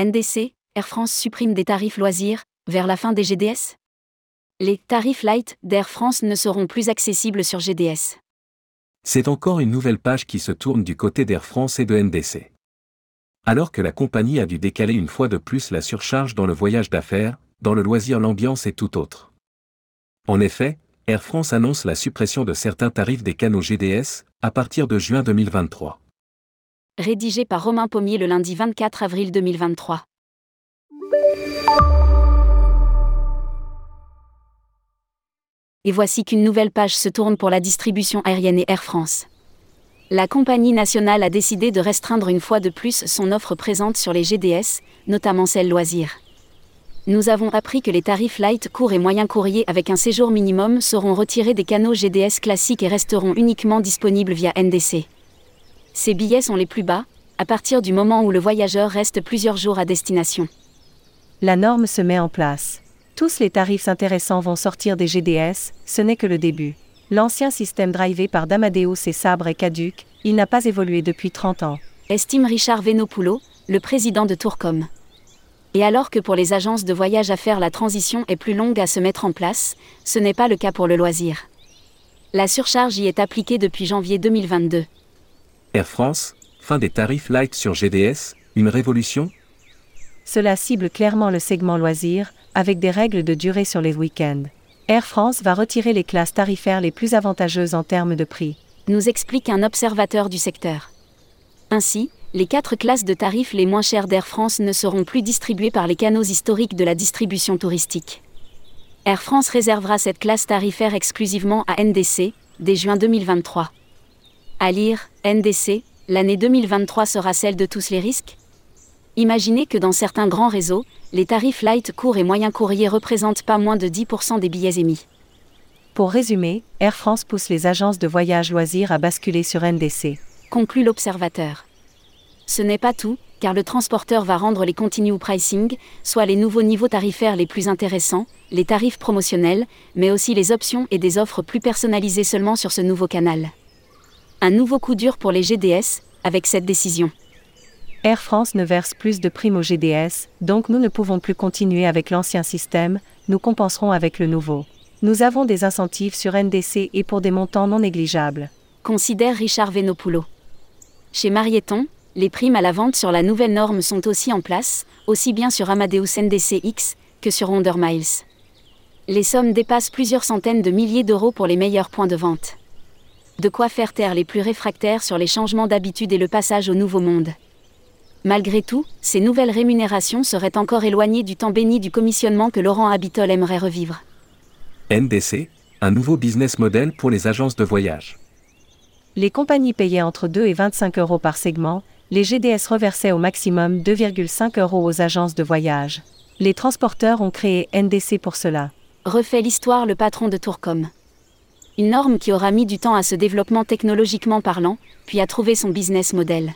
NDC, Air France supprime des tarifs loisirs, vers la fin des GDS Les tarifs light d'Air France ne seront plus accessibles sur GDS. C'est encore une nouvelle page qui se tourne du côté d'Air France et de NDC. Alors que la compagnie a dû décaler une fois de plus la surcharge dans le voyage d'affaires, dans le loisir l'ambiance est tout autre. En effet, Air France annonce la suppression de certains tarifs des canaux GDS, à partir de juin 2023. Rédigé par Romain Pommier le lundi 24 avril 2023. Et voici qu'une nouvelle page se tourne pour la distribution aérienne et Air France. La compagnie nationale a décidé de restreindre une fois de plus son offre présente sur les GDS, notamment celle loisirs. Nous avons appris que les tarifs light, court et moyen courrier avec un séjour minimum seront retirés des canaux GDS classiques et resteront uniquement disponibles via NDC. Ces billets sont les plus bas, à partir du moment où le voyageur reste plusieurs jours à destination. La norme se met en place. Tous les tarifs intéressants vont sortir des GDS, ce n'est que le début. L'ancien système drivé par Damadeus et Sabre est caduque, il n'a pas évolué depuis 30 ans. Estime Richard Venopoulou, le président de Tourcom. Et alors que pour les agences de voyage à faire la transition est plus longue à se mettre en place, ce n'est pas le cas pour le loisir. La surcharge y est appliquée depuis janvier 2022. Air France, fin des tarifs light sur GDS, une révolution? Cela cible clairement le segment loisir, avec des règles de durée sur les week-ends. Air France va retirer les classes tarifaires les plus avantageuses en termes de prix. Nous explique un observateur du secteur. Ainsi, les quatre classes de tarifs les moins chères d'Air France ne seront plus distribuées par les canaux historiques de la distribution touristique. Air France réservera cette classe tarifaire exclusivement à NDC, dès juin 2023. À lire, NDC, l'année 2023 sera celle de tous les risques? Imaginez que dans certains grands réseaux, les tarifs light, court et moyen courrier représentent pas moins de 10% des billets émis. Pour résumer, Air France pousse les agences de voyage loisirs à basculer sur NDC. Conclut l'observateur. Ce n'est pas tout, car le transporteur va rendre les continue pricing, soit les nouveaux niveaux tarifaires les plus intéressants, les tarifs promotionnels, mais aussi les options et des offres plus personnalisées seulement sur ce nouveau canal. Un nouveau coup dur pour les GDS, avec cette décision. Air France ne verse plus de primes aux GDS, donc nous ne pouvons plus continuer avec l'ancien système, nous compenserons avec le nouveau. Nous avons des incentives sur NDC et pour des montants non négligeables. Considère Richard Venopoulou. Chez Marieton, les primes à la vente sur la nouvelle norme sont aussi en place, aussi bien sur Amadeus NDC-X que sur Wonder Miles. Les sommes dépassent plusieurs centaines de milliers d'euros pour les meilleurs points de vente. De quoi faire taire les plus réfractaires sur les changements d'habitude et le passage au nouveau monde. Malgré tout, ces nouvelles rémunérations seraient encore éloignées du temps béni du commissionnement que Laurent Habitol aimerait revivre. NDC, un nouveau business model pour les agences de voyage. Les compagnies payaient entre 2 et 25 euros par segment, les GDS reversaient au maximum 2,5 euros aux agences de voyage. Les transporteurs ont créé NDC pour cela. Refait l'histoire le patron de Tourcom. Une norme qui aura mis du temps à ce développement technologiquement parlant, puis à trouver son business model.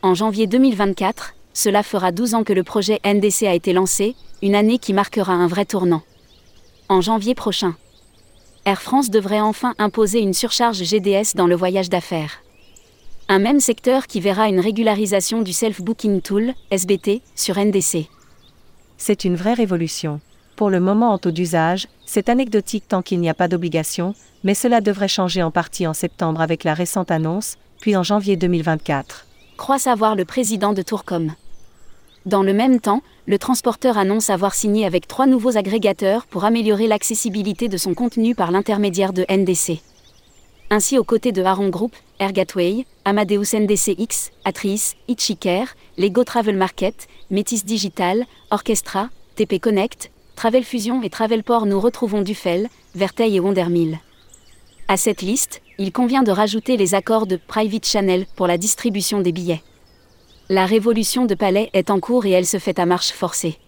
En janvier 2024, cela fera 12 ans que le projet NDC a été lancé, une année qui marquera un vrai tournant. En janvier prochain, Air France devrait enfin imposer une surcharge GDS dans le voyage d'affaires. Un même secteur qui verra une régularisation du Self-Booking Tool, SBT, sur NDC. C'est une vraie révolution. Pour le moment en taux d'usage, c'est anecdotique tant qu'il n'y a pas d'obligation, mais cela devrait changer en partie en septembre avec la récente annonce, puis en janvier 2024. Croit savoir le président de Tourcom. Dans le même temps, le transporteur annonce avoir signé avec trois nouveaux agrégateurs pour améliorer l'accessibilité de son contenu par l'intermédiaire de NDC. Ainsi, aux côtés de Aaron Group, Air Gateway, Amadeus NDCX, Atrice, Itchiker, Lego Travel Market, Métis Digital, Orchestra, TP Connect, Travel Fusion et Travelport nous retrouvons Dufel, Verteil et Wondermill. À cette liste, il convient de rajouter les accords de Private Channel pour la distribution des billets. La révolution de Palais est en cours et elle se fait à marche forcée.